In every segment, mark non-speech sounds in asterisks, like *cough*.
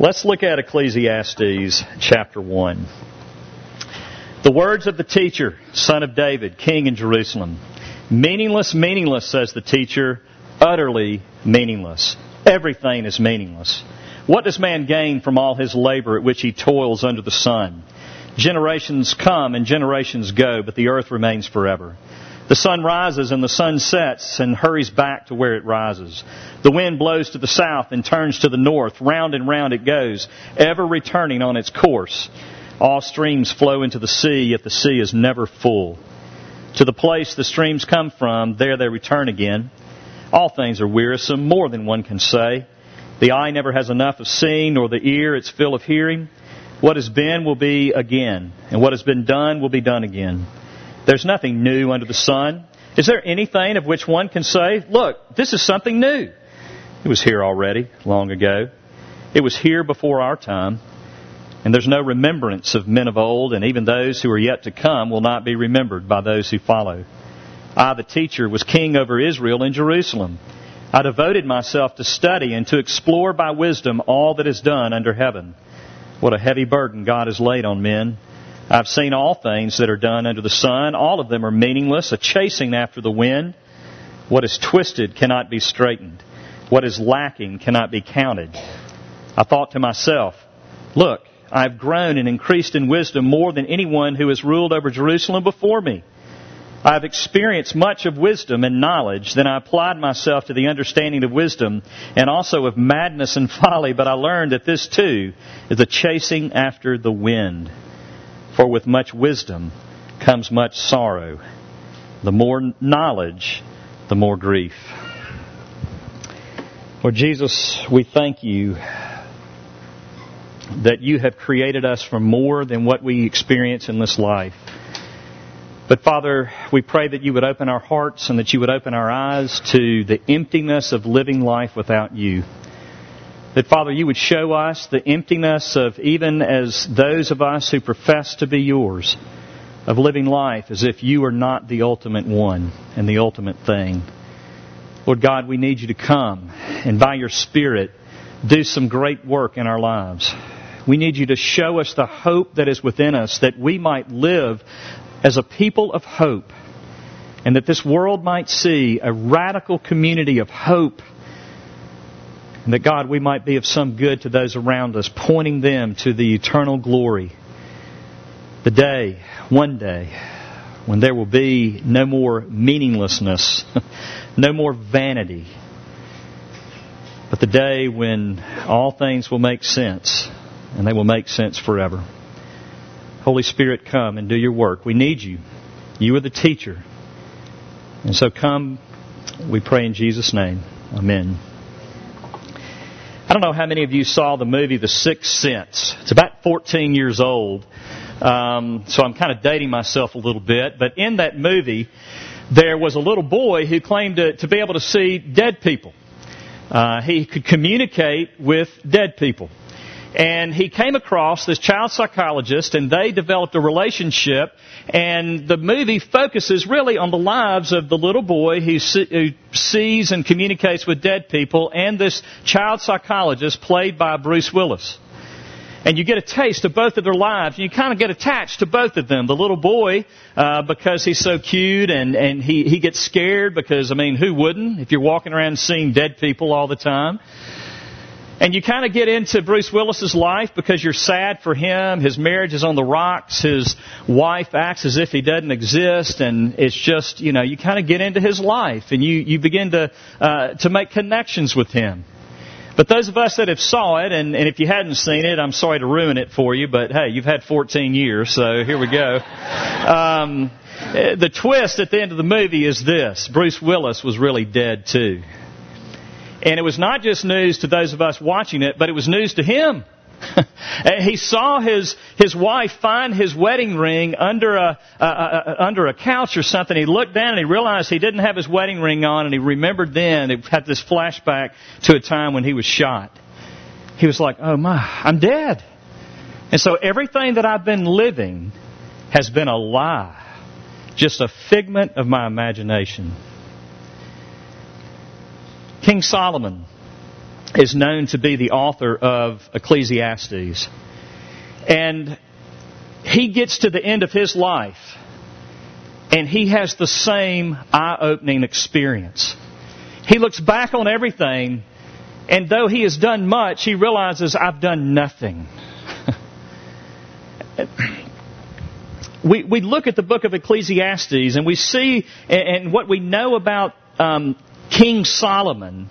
Let's look at Ecclesiastes chapter 1. The words of the teacher, son of David, king in Jerusalem. Meaningless, meaningless, says the teacher, utterly meaningless. Everything is meaningless. What does man gain from all his labor at which he toils under the sun? Generations come and generations go, but the earth remains forever. The sun rises and the sun sets and hurries back to where it rises. The wind blows to the south and turns to the north. Round and round it goes, ever returning on its course. All streams flow into the sea, yet the sea is never full. To the place the streams come from, there they return again. All things are wearisome, more than one can say. The eye never has enough of seeing, nor the ear its fill of hearing. What has been will be again, and what has been done will be done again. There's nothing new under the sun. Is there anything of which one can say, look, this is something new? It was here already, long ago. It was here before our time. And there's no remembrance of men of old, and even those who are yet to come will not be remembered by those who follow. I, the teacher, was king over Israel in Jerusalem. I devoted myself to study and to explore by wisdom all that is done under heaven. What a heavy burden God has laid on men. I've seen all things that are done under the sun. All of them are meaningless, a chasing after the wind. What is twisted cannot be straightened. What is lacking cannot be counted. I thought to myself, look, I've grown and increased in wisdom more than anyone who has ruled over Jerusalem before me. I have experienced much of wisdom and knowledge. Then I applied myself to the understanding of wisdom and also of madness and *laughs* folly, but I learned that this too is a chasing after the wind. For with much wisdom comes much sorrow. The more knowledge, the more grief. Lord Jesus, we thank you that you have created us for more than what we experience in this life. But Father, we pray that you would open our hearts and that you would open our eyes to the emptiness of living life without you. That, Father, you would show us the emptiness of even as those of us who profess to be yours, of living life as if you are not the ultimate one and the ultimate thing. Lord God, we need you to come and by your Spirit do some great work in our lives. We need you to show us the hope that is within us that we might live as a people of hope and that this world might see a radical community of hope and that God, we might be of some good to those around us, pointing them to the eternal glory. The day, one day, when there will be no more meaninglessness, *laughs* no more vanity, but the day when all things will make sense, and they will make sense forever. Holy Spirit, come and do your work. We need you. You are the teacher. And so come, we pray in Jesus' name. Amen. I don't know how many of you saw the movie The Sixth Sense. It's about 14 years old. Um, so I'm kind of dating myself a little bit. But in that movie, there was a little boy who claimed to, to be able to see dead people. Uh, he could communicate with dead people. And he came across this child psychologist and they developed a relationship and the movie focuses really on the lives of the little boy who, sees and communicates with dead people and this child psychologist played by Bruce Willis. And you get a taste of both of their lives. You kind of get attached to both of them. The little boy, uh, because he's so cute and, and he, he gets scared because, I mean, who wouldn't if you're walking around seeing dead people all the time? And you kind of get into Bruce Willis's life because you're sad for him. His marriage is on the rocks. His wife acts as if he doesn't exist, and it's just you know you kind of get into his life and you you begin to uh, to make connections with him. But those of us that have saw it, and, and if you hadn't seen it, I'm sorry to ruin it for you, but hey, you've had 14 years, so here we go. Um, the twist at the end of the movie is this: Bruce Willis was really dead too. And it was not just news to those of us watching it, but it was news to him. *laughs* Uh, he saw his his wife find his wedding ring under a, a, a, under a couch or something. He looked down and he realized he didn't have his wedding ring on, and he remembered then. It had this flashback to a time when he was shot. He was like, "Oh my, I'm dead." And so everything that I've been living has been a lie, just a figment of my imagination. King Solomon is known to be the author of Ecclesiastes. And he gets to the end of his life and he has the same eye opening experience. He looks back on everything, and though he has done much, he realizes, I've done nothing. *laughs* we, we look at the book of Ecclesiastes and we see, and what we know about um, King Solomon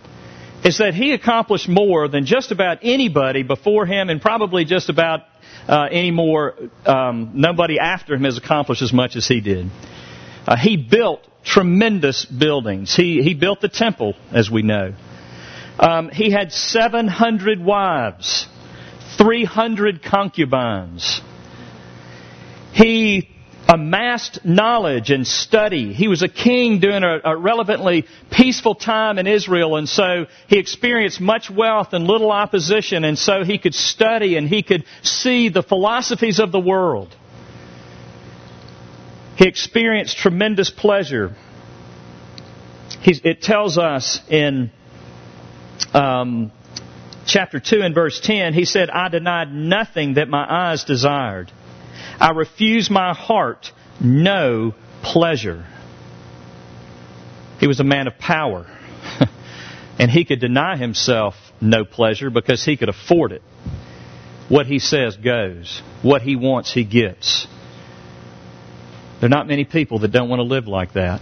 is that he accomplished more than just about anybody before him and probably just about uh, any more, um, nobody after him has accomplished as much as he did. Uh, he built tremendous buildings. He, he built the temple, as we know. Um, he had 700 wives, 300 concubines. He amassed knowledge and study. He was a king during a, a, relevantly peaceful time in Israel, and so he experienced much wealth and little opposition, and so he could study and he could see the philosophies of the world. He experienced tremendous pleasure. He's, it tells us in um, chapter 2 and verse 10, he said, I denied nothing that my eyes desired. I refuse my heart no pleasure. He was a man of power. *laughs* and he could deny himself no pleasure because he could afford it. What he says goes. What he wants, he gets. There are not many people that don't want to live like that.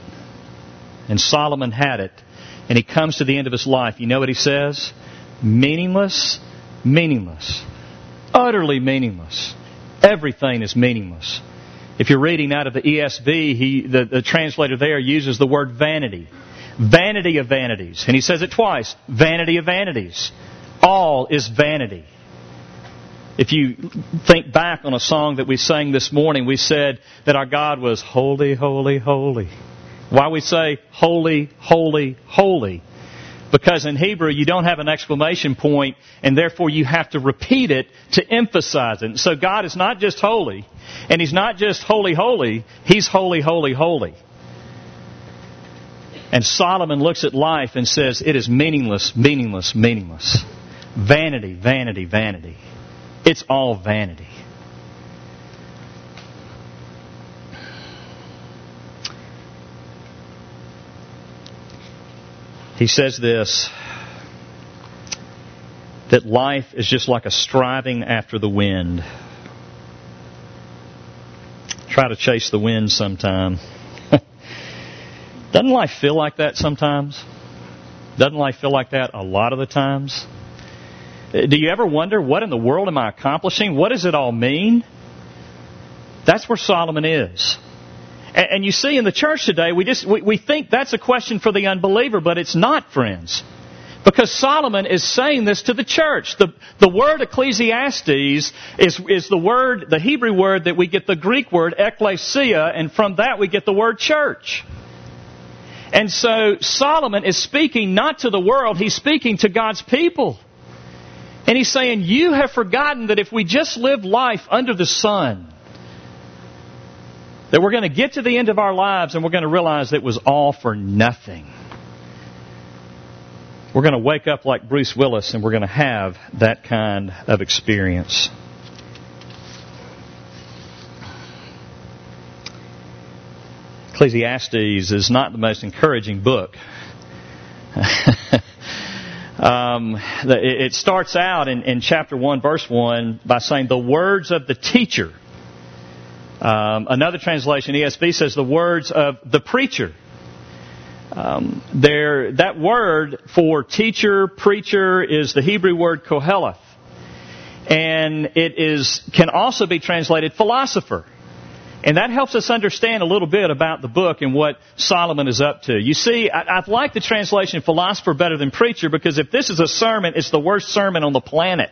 And Solomon had it. And he comes to the end of his life. You know what he says? Meaningless, meaningless. Utterly meaningless. Everything is meaningless. If you're reading out of the ESV, he, the, the translator there uses the word vanity. Vanity of vanities. And he says it twice. Vanity of vanities. All is vanity. If you think back on a song that we sang this morning, we said that our God was holy, holy, holy. Why we say holy, holy, holy? Because in Hebrew you don't have an exclamation point and therefore you have to repeat it to emphasize it. So God is not just holy and He's not just holy, holy, He's holy, holy, holy. And Solomon looks at life and says, it is meaningless, meaningless, meaningless. Vanity, vanity, vanity. It's all vanity. He says this that life is just like a striving after the wind. Try to chase the wind sometime. *laughs* Doesn't life feel like that sometimes? Doesn't life feel like that a lot of the times? Uh, do you ever wonder, what in the world am I accomplishing? What does it all mean? That's where Solomon is. And, you see in the church today, we just, we, think that's a question for the unbeliever, but it's not, friends. Because Solomon is saying this to the church. The, the word Ecclesiastes is, is the word, the Hebrew word that we get the Greek word ecclesia, and from that we get the word church. And so Solomon is speaking not to the world, he's speaking to God's people. And he's saying, You have forgotten that if we just live life under the sun, that we're going to get to the end of our lives and we're going to realize it was all for nothing. We're going to wake up like Bruce Willis and we're going to have that kind of experience. Ecclesiastes is not the most encouraging book. *laughs* Um, it starts out in, in, chapter 1, verse 1, by saying, The words of the teacher. Um, another translation, ESV, says, The words of the preacher. Um, there, that word for teacher, preacher, is the Hebrew word koheleth. And it is, can also be translated philosopher. And that helps us understand a little bit about the book and what Solomon is up to. You see, I, I like the translation philosopher better than preacher because if this is a sermon, it's the worst sermon on the planet.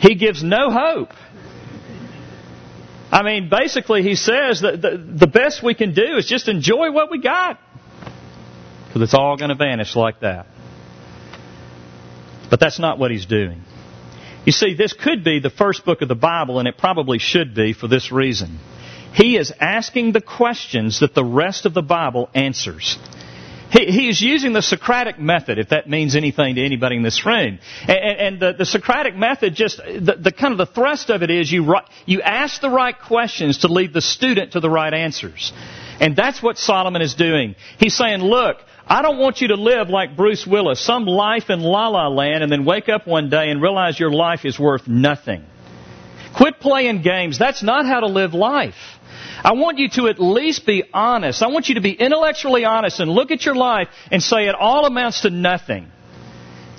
He gives no hope. I mean, basically, he says that the, the best we can do is just enjoy what we got. Because it's all going to vanish like that. But that's not what he's doing. You see, this could be the first book of the Bible, and it probably should be for this reason. He is asking the questions that the rest of the Bible answers. He, he is using the Socratic method, if that means anything to anybody in this room. And, and the, the Socratic method, just the, the kind of the thrust of it is you you ask the right questions to lead the student to the right answers, and that's what Solomon is doing. He's saying, look. I don't want you to live like Bruce Willis, some life in la la land, and then wake up one day and realize your life is worth nothing. Quit playing games. That's not how to live life. I want you to at least be honest. I want you to be intellectually honest and look at your life and say it all amounts to nothing.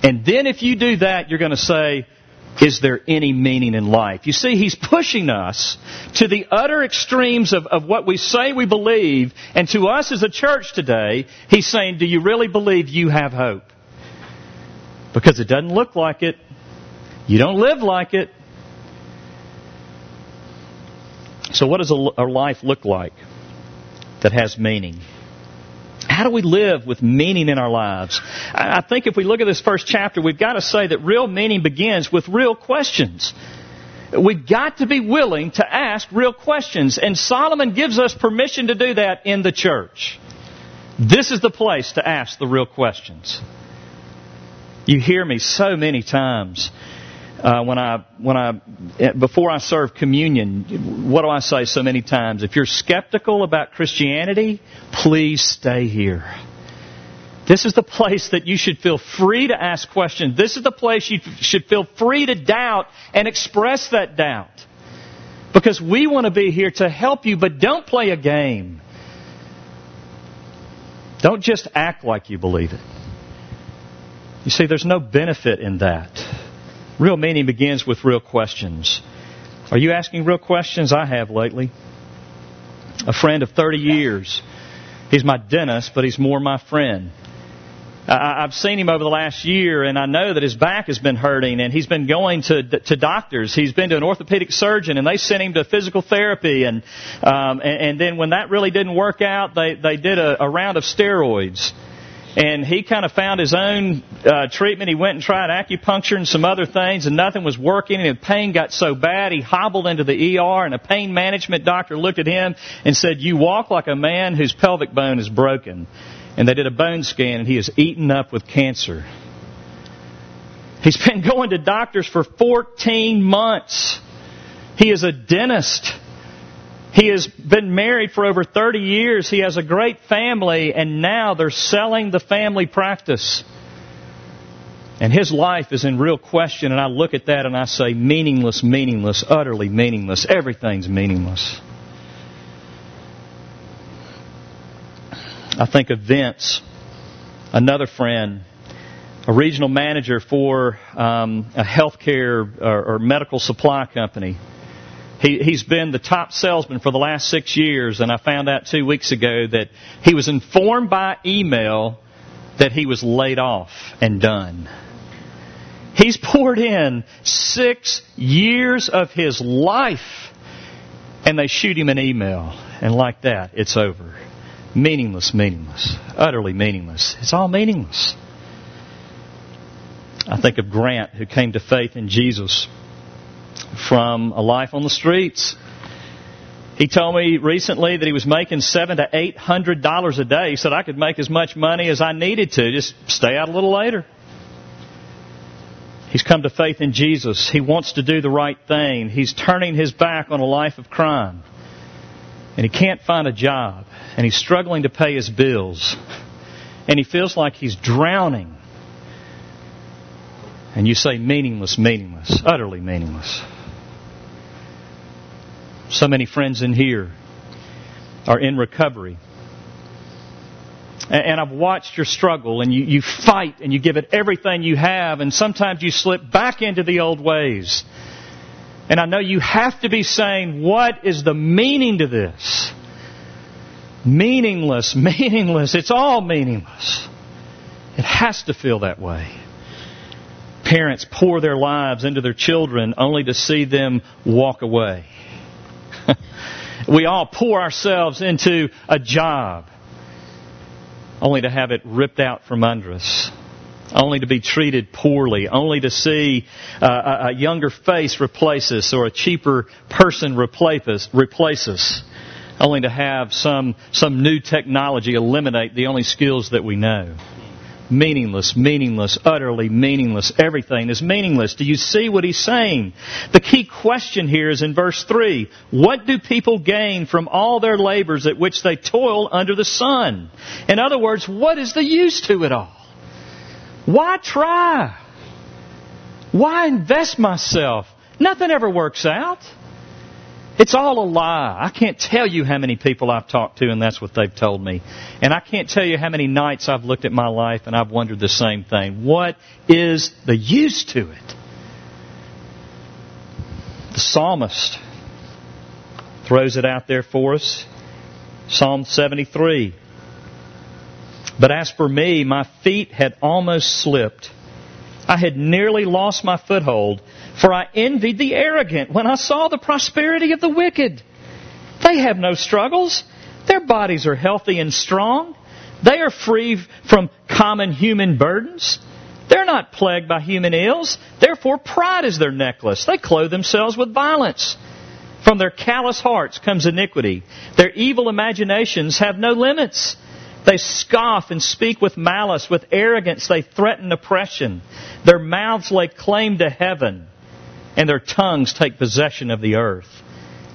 And then if you do that, you're going to say, is there any meaning in life? You see, he's pushing us to the utter extremes of, of what we say we believe, and to us as a church today, he's saying, do you really believe you have hope? Because it doesn't look like it. You don't live like it. So, what does a, life look like that has meaning? How do we live with meaning in our lives? I think if we look at this first chapter, we've got to say that real meaning begins with real questions. We've got to be willing to ask real questions, and Solomon gives us permission to do that in the church. This is the place to ask the real questions. You hear me so many times uh, when I when I before I serve communion, what do I say so many times? If you're skeptical about Christianity, please stay here. This is the place that you should feel free to ask questions. This is the place you should feel free to doubt and express that doubt. Because we want to be here to help you, but don't play a game. Don't just act like you believe it. You see, there's no benefit in that. Real meaning begins with real questions. Are you asking real questions? I have lately. A friend of 30 years. He's my dentist, but he's more my friend. I've seen him over the last year, and I know that his back has been hurting, and he's been going to to doctors. He's been to an orthopedic surgeon, and they sent him to physical therapy, and um, and, and then when that really didn't work out, they they did a, a round of steroids and he kind of found his own uh, treatment. He went and tried acupuncture and some other things, and nothing was working. And the pain got so bad, he hobbled into the ER, and a pain management doctor looked at him and said, "You walk like a man whose pelvic bone is broken." And they did a bone scan, and he is eaten up with cancer. He's *laughs* been going to doctors for 14 months. He is a dentist. He has been married for over 30 years. He has a great family, and now they're selling the family practice. And his life is in real question, and I look at that and I say, meaningless, meaningless, utterly meaningless. Everything's meaningless. I think of Vince, another friend, a regional manager for um, a healthcare or, or medical supply company. He, he's been the top salesman for the last six years, and I found out two weeks ago that he was informed by email that he was laid off and done. He's poured in six years of his life, and they shoot him an email, and like that, it's over. Meaningless, meaningless, utterly meaningless. It's all meaningless. I think of Grant, who came to faith in Jesus from a life on the streets. He told me recently that he was making seven to eight hundred dollars a day. He said I could make as much money as I needed to, just stay out a little later. He's come to faith in Jesus. He wants to do the right thing. He's turning his back on a life of crime. And he can't find a job. And he's struggling to pay his bills. And he feels like he's drowning. And you say meaningless, meaningless, utterly meaningless. So many friends in here are in recovery. And I've watched your struggle and you, you fight and you give it everything you have and sometimes you slip back into the old ways. And I know you have to be saying, what is the meaning to this? Meaningless, *laughs* meaningless. It's all meaningless. It has to feel that way. Parents pour their lives into their children only to see them walk away. *laughs* we all pour ourselves into a job only to have it ripped out from under us, only to be treated poorly, only to see uh, a younger face replace us or a cheaper person replace us. Replace us. only to have some, some new technology eliminate the only skills that we know. Meaningless, meaningless, utterly meaningless. Everything is meaningless. Do you see what he's saying? The key question here is in verse 3. What do people gain from all their labors at which they toil under the sun? In other words, what is the use to it all? Why try? Why invest myself? Nothing ever works out. It's all a lie. I can't tell you how many people I've talked to, and that's what they've told me. And I can't tell you how many nights I've looked at my life and I've wondered the same thing. What is the use to it? The psalmist throws it out there for us. Psalm 73. But as for me, my feet had almost slipped. I had nearly lost my foothold, for I envied the arrogant when I saw the prosperity of the wicked. They have no struggles. Their bodies are healthy and strong. They are free from common human burdens. They're not plagued by human ills. Therefore, pride is their necklace. They clothe themselves with violence. From their callous hearts comes iniquity. Their evil imaginations have no limits. They scoff and speak with malice. With arrogance they threaten oppression. Their mouths lay claim to heaven, and their tongues take possession of the earth.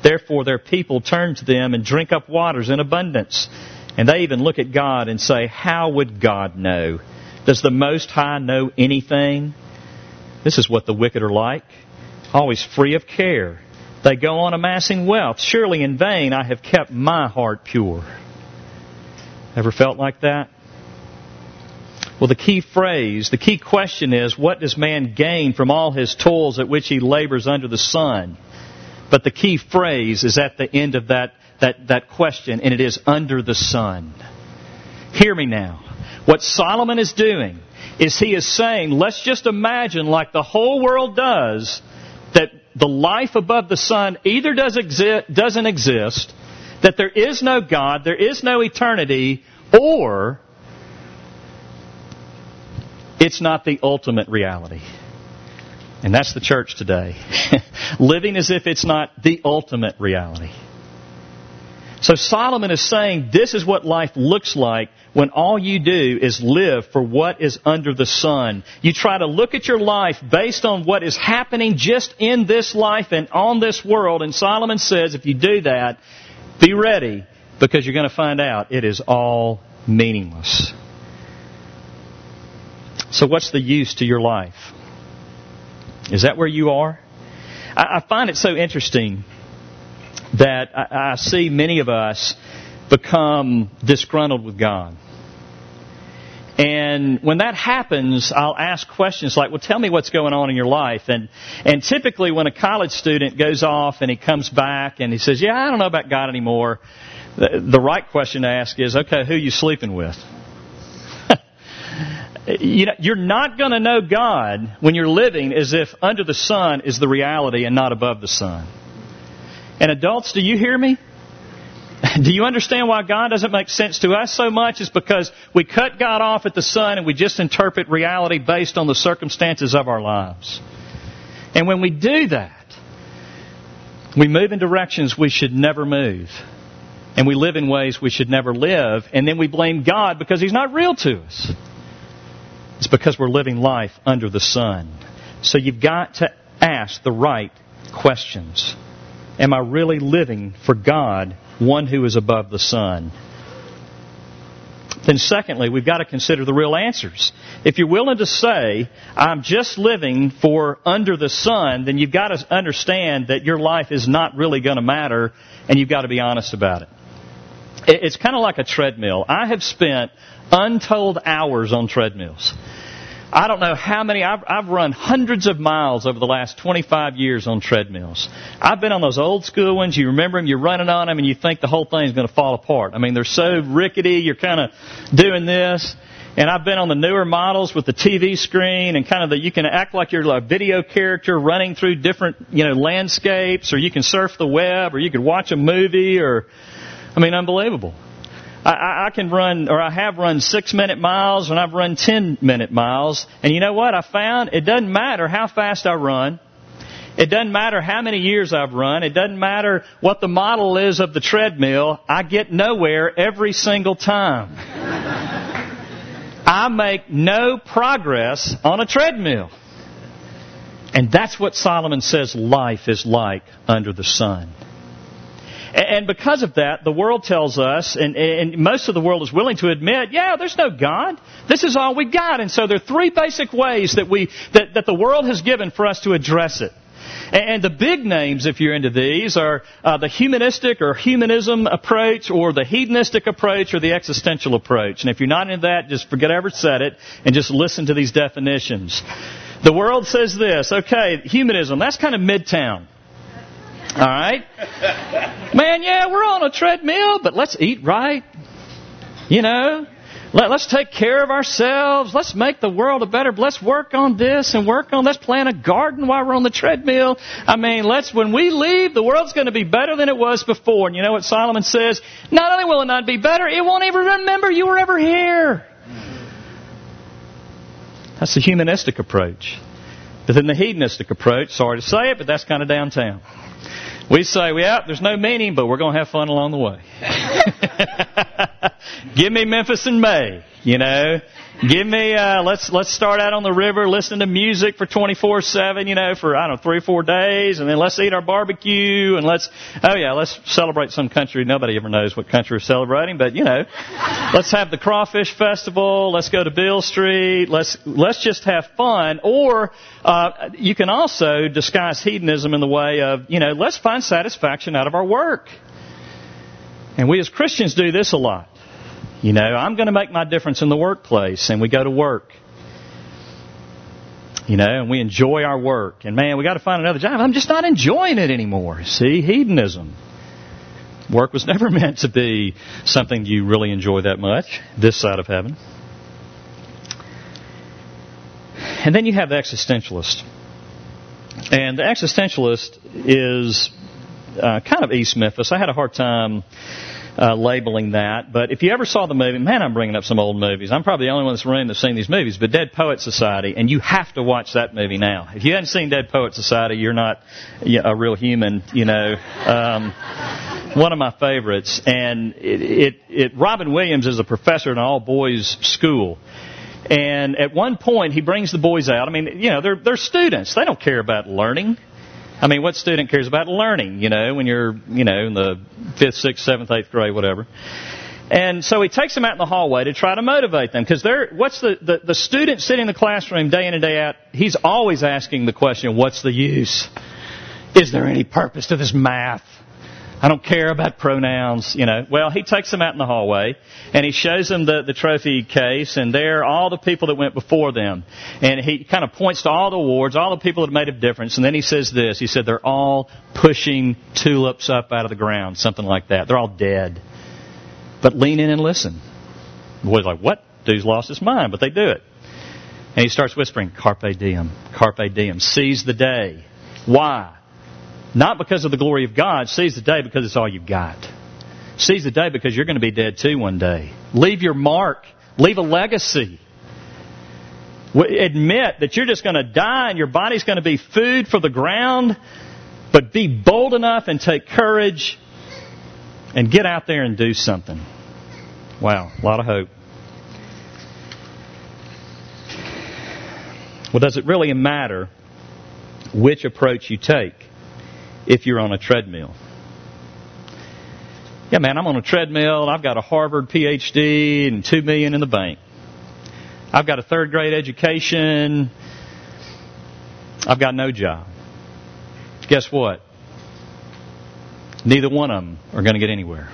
Therefore their people turn to them and drink up waters in abundance. And they even look at God and say, How would God know? Does the Most High know anything? This is what the wicked are like, always free of care. They go on amassing wealth. Surely in vain I have kept my heart pure. Ever felt like that? Well, the key phrase, the key question is, what does man gain from all his toils at which he labors under the sun? But the key phrase is at the end of that, that, that question, and it is under the sun. Hear me now. What Solomon is doing is he is saying, let's just imagine, like the whole world does, that the life above the sun either does exist, doesn't exist, that there is no God, there is no eternity, or it's not the ultimate reality. And that's the church today. *laughs* Living as if it's not the ultimate reality. So Solomon is saying this is what life looks like when all you do is live for what is under the sun. You try to look at your life based on what is happening just in this life and on this world. And Solomon says if you do that, be ready because you're going to find out it is all meaningless. So, what's the use to your life? Is that where you are? I, find it so interesting that I, see many of us become disgruntled with God. And when that happens, I'll ask questions like, well, tell me what's going on in your life. And, and typically when a college student goes off and he comes back and he says, yeah, I don't know about God anymore, the, the right question to ask is, okay, who are you sleeping with? *laughs* you know, you're not going to know God when you're living as if under the sun is the reality and not above the sun. And adults, do you hear me? *laughs* Do you understand why God doesn't make sense to us so much? Is because we cut God off at the sun and we just interpret reality based on the circumstances of our lives. And when we do that, we move in directions we should never move. And we live in ways we should never live. And then we blame God because He's not real to us. It's because we're living life under the sun. So you've got to ask the right questions. Am I really living for God one who is above the sun. Then, secondly, we've got to consider the real answers. If you're willing to say, I'm just living for under the sun, then you've got to understand that your life is not really going to matter, and you've got to be honest about it. It's kind of like a treadmill. I have spent untold hours on treadmills. I don't know how many, I've, I've run hundreds of miles over the last 25 years on treadmills. I've been on those old school ones. You remember them, you're running on them, and you think the whole thing's going to fall apart. I mean, they're so rickety, you're kind of doing this. And I've been on the newer models with the TV screen and kind of the, you can act like you're a video character running through different, you know, landscapes, or you can surf the web, or you could watch a movie, or, I mean, unbelievable. I, I can run, or I have run six minute miles, and I've run ten minute miles. And you know what? I found it doesn't matter how fast I run. It doesn't matter how many years I've run. It doesn't matter what the model is of the treadmill. I get nowhere every single time. I make no progress on a treadmill. And that's what Solomon says life is like under the sun. And because of that, the world tells us, and, and, most of the world is willing to admit, yeah, there's no God. This is all we got. And so there are three basic ways that we, that, that the world has given for us to address it. And the big names, if you're into these, are uh, the humanistic or humanism approach, or the hedonistic approach, or the existential approach. And if you're not into that, just forget I ever said it, and just listen to these definitions. The world says this, okay, humanism, that's kind of midtown. All right? Man, yeah, we're on a treadmill, but let's eat right. You know? Let, us take care of ourselves. Let's make the world a better. Let's work on this and work on. Let's plant a garden while we're on the treadmill. I mean, let's. When we leave, the world's going to be better than it was before. And you know what Solomon says? Not only will it not be better, it won't even remember you were ever here. That's the humanistic approach. But then the hedonistic approach, sorry to say it, but that's kind of downtown. We say, yeah, there's no meaning, but we're going to have fun along the way. *laughs* Give me Memphis in May, you know. Give me, uh, let's, let's start out on the river, listen to music for 24-7, you know, for, I don't know, three or four days, and then let's eat our barbecue, and let's, oh yeah, let's celebrate some country. Nobody ever knows what country we're celebrating, but you know, let's have the crawfish festival, let's go to Beale Street, let's, let's just have fun, or, uh, you can also disguise hedonism in the way of, you know, let's find satisfaction out of our work. And we as Christians do this a lot. You know, I'm going to make my difference in the workplace, and we go to work. You know, and we enjoy our work. And man, we got to find another job. I'm just not enjoying it anymore. See, hedonism. Work was *laughs* never meant to be something you really enjoy that much, this side of heaven. And then you have the existentialist. And the existentialist is uh, kind of East Memphis. I had a hard time uh, labeling that. But if you ever saw the movie, man, I'm bringing up some old movies. I'm probably the only one in this room that's seen these movies. But Dead Poet Society, and you have to watch that movie now. If you haven't seen Dead Poet Society, you're not a real human. You know, um, one of my favorites. And it, it, it Robin Williams is a professor in an all boys school. And at one point, he brings the boys out. I mean, you know, they're, they're students. They don't care about learning. I mean, what student cares about learning, you know, when you're, you know, in the fifth, sixth, seventh, eighth grade, whatever. And so he takes them out in the hallway to try to motivate them. Because they're, what's the, the, the student sitting in the classroom day in and day out, he's always asking the question, what's the use? Is there any purpose to this math? I don't care about pronouns, you know. Well, he takes them out in the hallway and he shows them the, the trophy case and there are all the people that went before them. And he kind of points to all the awards, all the people that made a difference. And then he says this. He said they're all pushing tulips up out of the ground, something like that. They're all dead. But lean in and listen. The boy's like, what? Dude's lost his mind, but they do it. And he starts whispering, Carpe diem, Carpe diem, seize the day. Why? Not because of the glory of God. Seize the day because it's all you've got. Seize the day because you're going to be dead too one day. Leave your mark. Leave a legacy. Admit that you're just going to die and your body's going to be food for the ground, but be bold enough and take courage and get out there and do something. Wow, a lot of hope. Well, does it really matter which approach you take? If you're on a treadmill. Yeah, man, I'm on a treadmill. I've got a Harvard PhD and two million in the bank. I've got a third grade education. I've got no job. Guess what? Neither one of them are going to get anywhere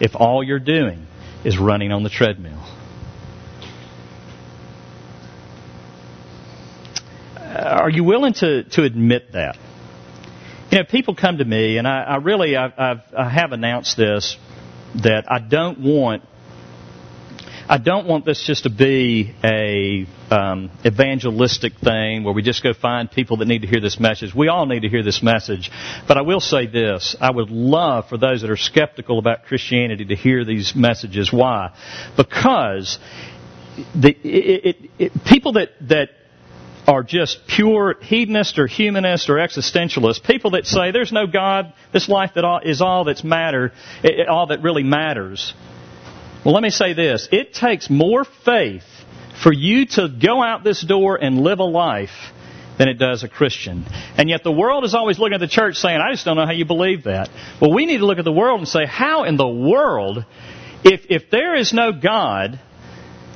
if all you're doing is running on the treadmill. Uh, are you willing to, to admit that? You know, people come to me, and I, I really, I've, I've, I have announced this that I don't want, I don't want this just to be a um, evangelistic thing where we just go find people that need to hear this message. We all need to hear this message, but I will say this: I would love for those that are skeptical about Christianity to hear these messages. Why? Because the it, it, it, people that that are just pure hedonists or humanists or existentialists. People that say there's no God, this life that is all that's matter, all that really matters. Well, let me say this. It takes more faith for you to go out this door and live a life than it does a Christian. And yet the world is always looking at the church saying, I just don't know how you believe that. Well, we need to look at the world and say, how in the world, if, if there is no God,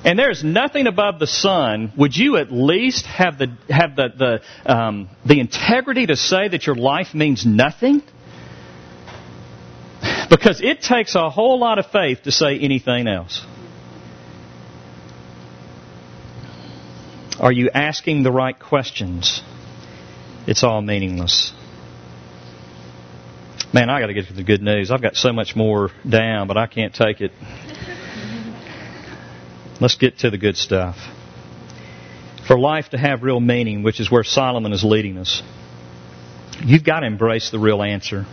and there's nothing above the sun, would you at least have the have the the um, the integrity to say that your life means nothing? Because it takes a whole lot of faith to say anything else. Are you asking the right questions? It's all meaningless. Man, I got to get to the good news. I've got so much more down, but I can't take it. Let's get to the good stuff. For life to have real meaning, which is where Solomon is leading us, you've got to embrace the real answer.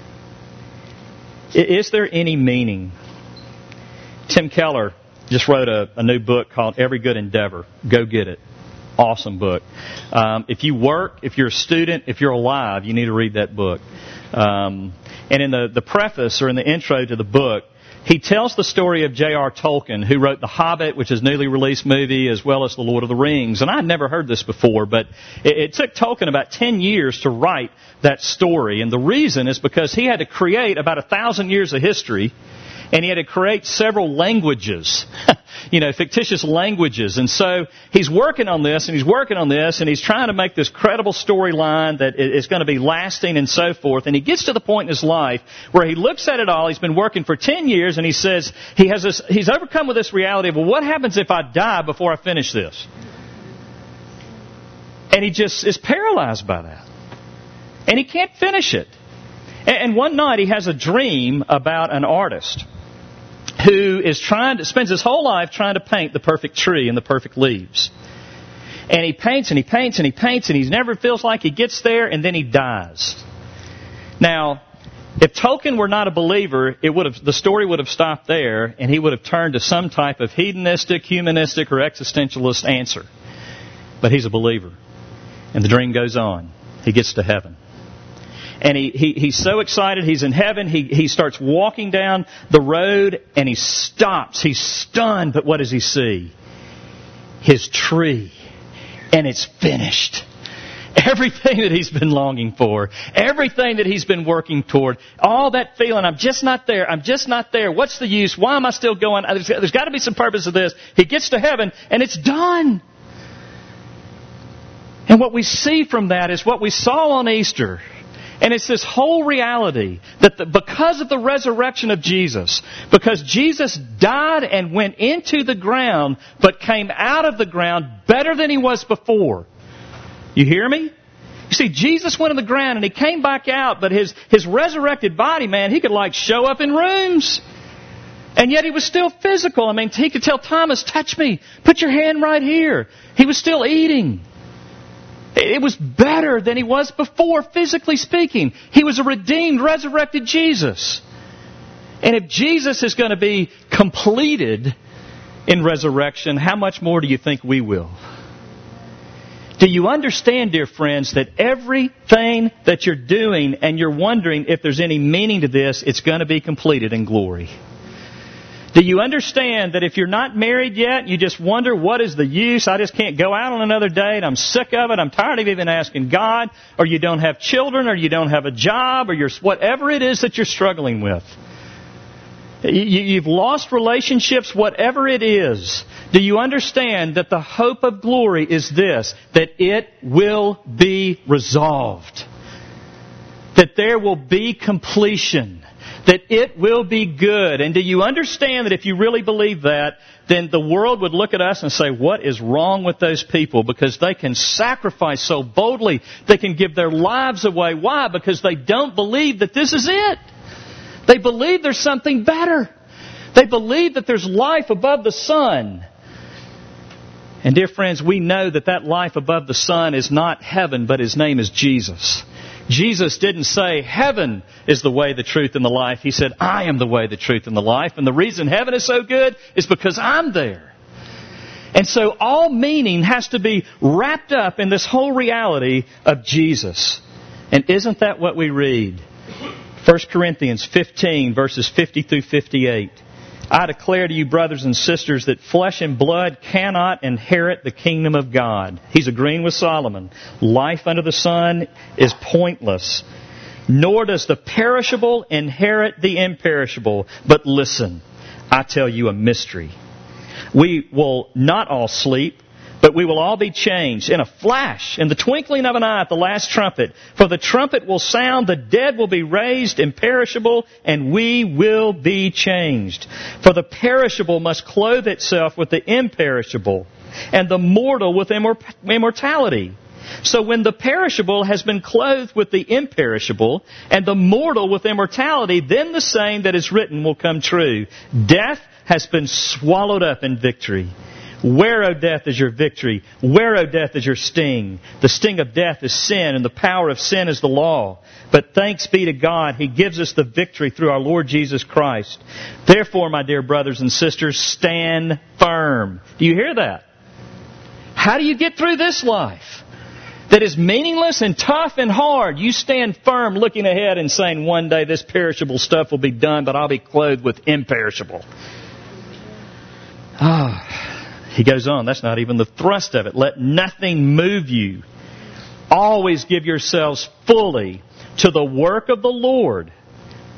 Is there any meaning? Tim Keller just wrote a, a new book called Every Good Endeavor. Go get it awesome book. Um, if you work, if you're a student, if you're alive, you need to read that book. Um, and in the, the preface or in the intro to the book, he tells the story of J.R. Tolkien, who wrote The Hobbit, which is newly released movie, as well as The Lord of the Rings. And I'd never heard this before, but it, it took Tolkien about 10 years to write that story. And the reason is because he had to create about a thousand years of history and he had to create several languages, *laughs* you know, fictitious languages. And so he's working on this and he's working on this and he's trying to make this credible storyline that is going to be lasting and so forth. And he gets to the point in his life where he looks at it all. He's been working for 10 years and he says he has this, he's overcome with this reality of, well, what happens if I die before I finish this? And he just is paralyzed by that. And he can't finish it. And one night he has a dream about an artist who is trying to, spends his whole life trying to paint the perfect tree and the perfect leaves. And he paints and he paints and he paints and he never feels like he gets there and then he dies. Now, if Tolkien were not a believer, it would have, the story would have stopped there and he would have turned to some type of hedonistic, humanistic, or existentialist answer. But he's a believer. And the dream goes on. He gets to heaven and he, he, he's so excited. He's in heaven. He, he starts walking down the road and he stops. He's stunned, but what does he see? His tree. And it's finished. *laughs* Everything that he's been longing for, everything that he's been working toward, all that feeling, I'm just not there, I'm just not there, what's the use, why am I still going, there's, there's got to be some purpose to this. He gets to heaven and it's done. And what we see from that is what we saw on Easter. And it's this whole reality that the, because of the resurrection of Jesus, because Jesus died and went into the ground, but came out of the ground better than he was before. You hear me? You see, Jesus went in the ground and he came back out, but his, his resurrected body, man, he could like show up in rooms. And yet he was still physical. I mean, he could tell Thomas, touch me. Put your hand right here. He was still eating. It was better than he was before, physically speaking. He was a redeemed, resurrected Jesus. And if Jesus is going to be completed in resurrection, how much more do you think we will? Do you understand, dear friends, that everything that you're doing and you're wondering if there's any meaning to this, it's going to be completed in glory? Do you understand that if you're not married yet, you just wonder what is the use? I just can't go out on another date. I'm sick of it. I'm tired of even asking God. Or you don't have children, or you don't have a job, or you're whatever it is that you're struggling with. You've lost relationships, whatever it is. Do you understand that the hope of glory is this? That it will be resolved. That there will be completion that it will be good. And do you understand that if you really believe that, then the world would look at us and say, what is wrong with those people? Because they can sacrifice so boldly. They can give their lives away. Why? Because they don't believe that this is it. They believe there's something better. They believe that there's life above the sun. And dear friends, we know that that life above the sun is not heaven, but his name is Jesus. Jesus didn't say, Heaven is the way, the truth, and the life. He said, I am the way, the truth, and the life. And the reason heaven is so good is because I'm there. And so all meaning has to be wrapped up in this whole reality of Jesus. And isn't that what we read? 1 Corinthians 15 verses 50 through 58. I declare to you, brothers and sisters, that flesh and blood cannot inherit the kingdom of God. He's agreeing with Solomon. Life under the sun is pointless. Nor does the perishable inherit the imperishable. But listen, I tell you a mystery. We will not all sleep, but we will all be changed in a flash, in the twinkling of an eye at the last trumpet. For the trumpet will sound, the dead will be raised imperishable, and we will be changed. For the perishable must clothe itself with the imperishable, and the mortal with immortality. So when the perishable has been clothed with the imperishable, and the mortal with immortality, then the saying that is written will come true. Death has been swallowed up in victory. Where, O death, is your victory? Where, O death, is your sting? The sting of death is sin, and the power of sin is the law. But thanks be to God, He gives us the victory through our Lord Jesus Christ. Therefore, my dear brothers and sisters, stand firm. Do you hear that? How do you get through this life? That is meaningless and tough and hard. You stand firm looking ahead and saying, one day this perishable stuff will be done, but I'll be clothed with imperishable. Ah. He goes on, that's not even the thrust of it. Let nothing move you. Always give yourselves fully to the work of the Lord.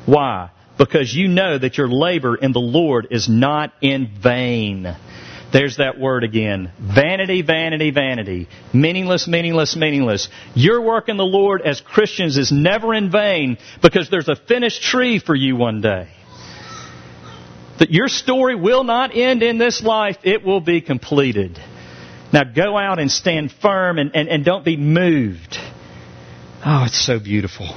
Why? Because you know that your labor in the Lord is not in vain. There's that word again. Vanity, vanity, vanity. Meaningless, meaningless, meaningless. Your work in the Lord as Christians is never in vain because there's a finished tree for you one day that your story will not end in this life, it will be completed. Now go out and stand firm and, and, and don't be moved. Oh, it's so beautiful.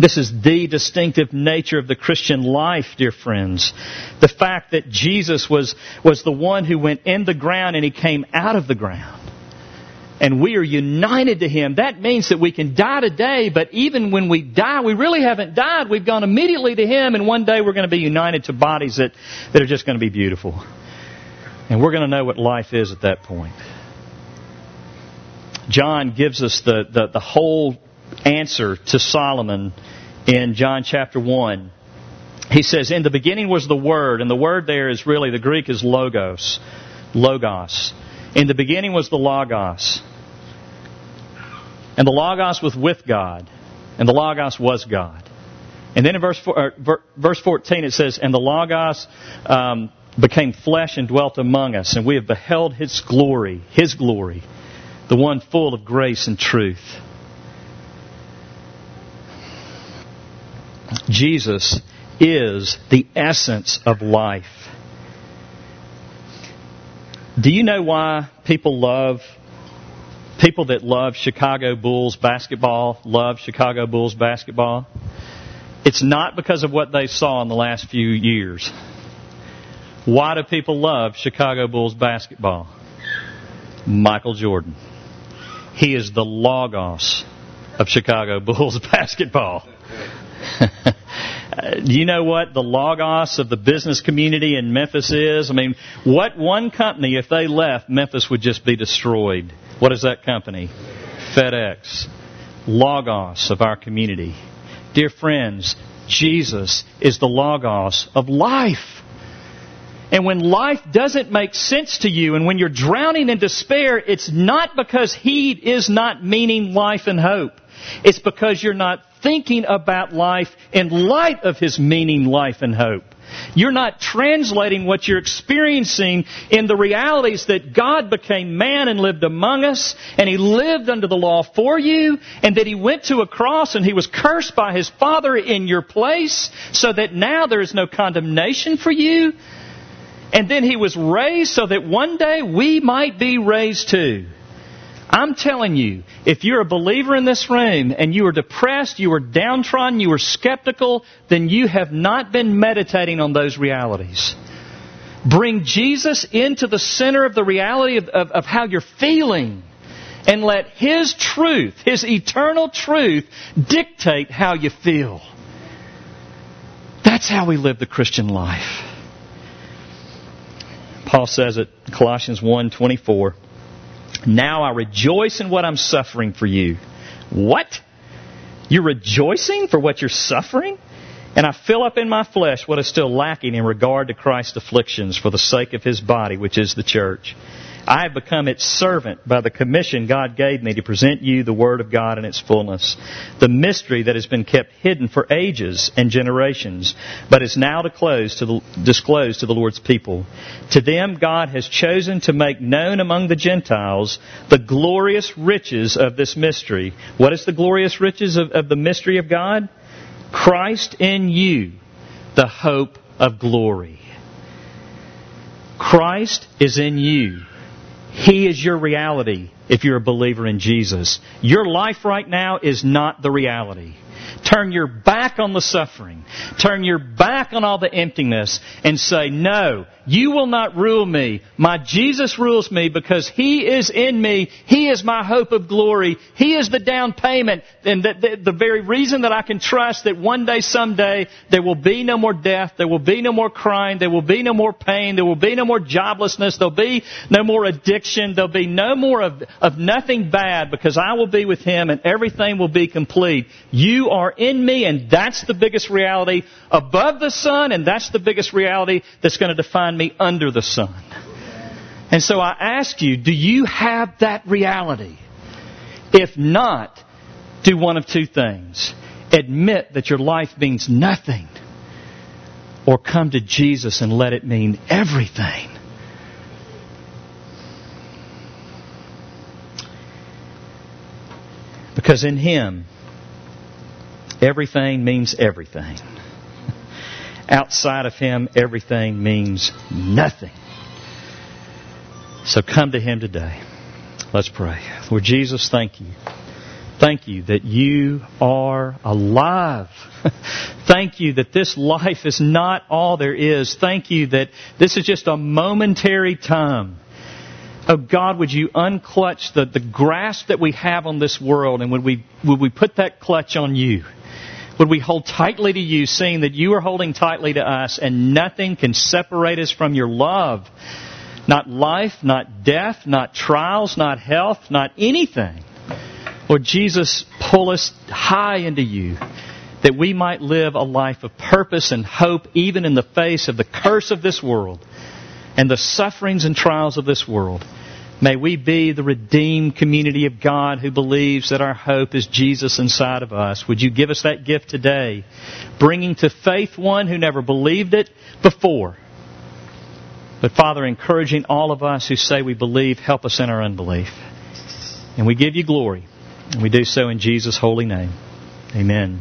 This is the distinctive nature of the Christian life, dear friends. The fact that Jesus was, was the one who went in the ground and he came out of the ground and we are united to Him, that means that we can die today, but even when we die, we really haven't died. We've gone immediately to Him, and one day we're going to be united to bodies that, that are just going to be beautiful. And we're going to know what life is at that point. John gives us the, the, the whole answer to Solomon in John chapter 1. He says, In the beginning was the Word, and the word there is really, the Greek is logos. Logos. In the beginning was the Logos. And the Logos was with God, and the Logos was God. And then in verse, uh, verse 14 it says, And the Logos um, became flesh and dwelt among us, and we have beheld His glory, His glory, the one full of grace and truth. Jesus is the essence of life. Do you know why people love people that love Chicago Bulls basketball love Chicago Bulls basketball. It's not because of what they saw in the last few years. Why do people love Chicago Bulls basketball? Michael Jordan. He is the logos of Chicago Bulls *laughs* basketball. Do *laughs* you know what the logos of the business community in Memphis is? I mean, what one company, if they left, Memphis would just be destroyed. What is that company? FedEx. Logos of our community. Dear friends, Jesus is the Logos of life. And when life doesn't make sense to you and when you're drowning in despair, it's not because He is not meaning life and hope. It's because you're not thinking about life in light of His meaning life and hope. You're not translating what you're experiencing in the realities that God became man and lived among us, and He lived under the law for you, and that He went to a cross and He was cursed by His Father in your place, so that now there is no condemnation for you. And then He was raised so that one day we might be raised too. I'm telling you, if you're a believer in this room and you are depressed, you are downtrodden, you are skeptical, then you have not been meditating on those realities. Bring Jesus into the center of the reality of, of, of how you're feeling and let His truth, His eternal truth, dictate how you feel. That's how we live the Christian life. Paul says it, Colossians 1:24. Now I rejoice in what I'm suffering for you. What? You're rejoicing for what you're suffering? And I fill up in my flesh what is still lacking in regard to Christ's afflictions for the sake of his body, which is the church. I have become its servant by the commission God gave me to present you the Word of God in its fullness, the mystery that has been kept hidden for ages and generations, but is now disclosed to the, disclosed to the Lord's people. To them God has chosen to make known among the Gentiles the glorious riches of this mystery. What is the glorious riches of, of the mystery of God? Christ in you, the hope of glory. Christ is in you he is your reality if you're a believer in Jesus. Your life right now is not the reality. Turn your back on the suffering. Turn your back on all the emptiness and say, no, you will not rule me. My Jesus rules me because He is in me. He is my hope of glory. He is the down payment and the, the, the, very reason that I can trust that one day, someday, there will be no more death. There will be no more crying. There will be no more pain. There will be no more joblessness. There'll be no more addiction. There'll be no more of, of nothing bad because I will be with Him and everything will be complete. You are in me and that's the biggest reality above the sun and that's the biggest reality that's going to define me under the sun. And so I ask you, do you have that reality? If not, do one of two things. Admit that your life means nothing, or come to Jesus and let it mean everything. Because in Him, everything means everything. Outside of Him, everything means nothing. So come to Him today. Let's pray. Lord Jesus, thank you. Thank you that you are alive. *laughs* Thank you that this life is not all there is. Thank you that this is just a momentary time. Oh God, would you unclutch the, the grasp that we have on this world and would we, would we put that clutch on you? Would we hold tightly to you, seeing that you are holding tightly to us and nothing can separate us from your love? Not life, not death, not trials, not health, not anything. Lord Jesus, pull us high into you that we might live a life of purpose and hope even in the face of the curse of this world and the sufferings and trials of this world. May we be the redeemed community of God who believes that our hope is Jesus inside of us. Would you give us that gift today? Bringing to faith one who never believed it before. But Father, encouraging all of us who say we believe, help us in our unbelief. And we give you glory. And we do so in Jesus' holy name. Amen.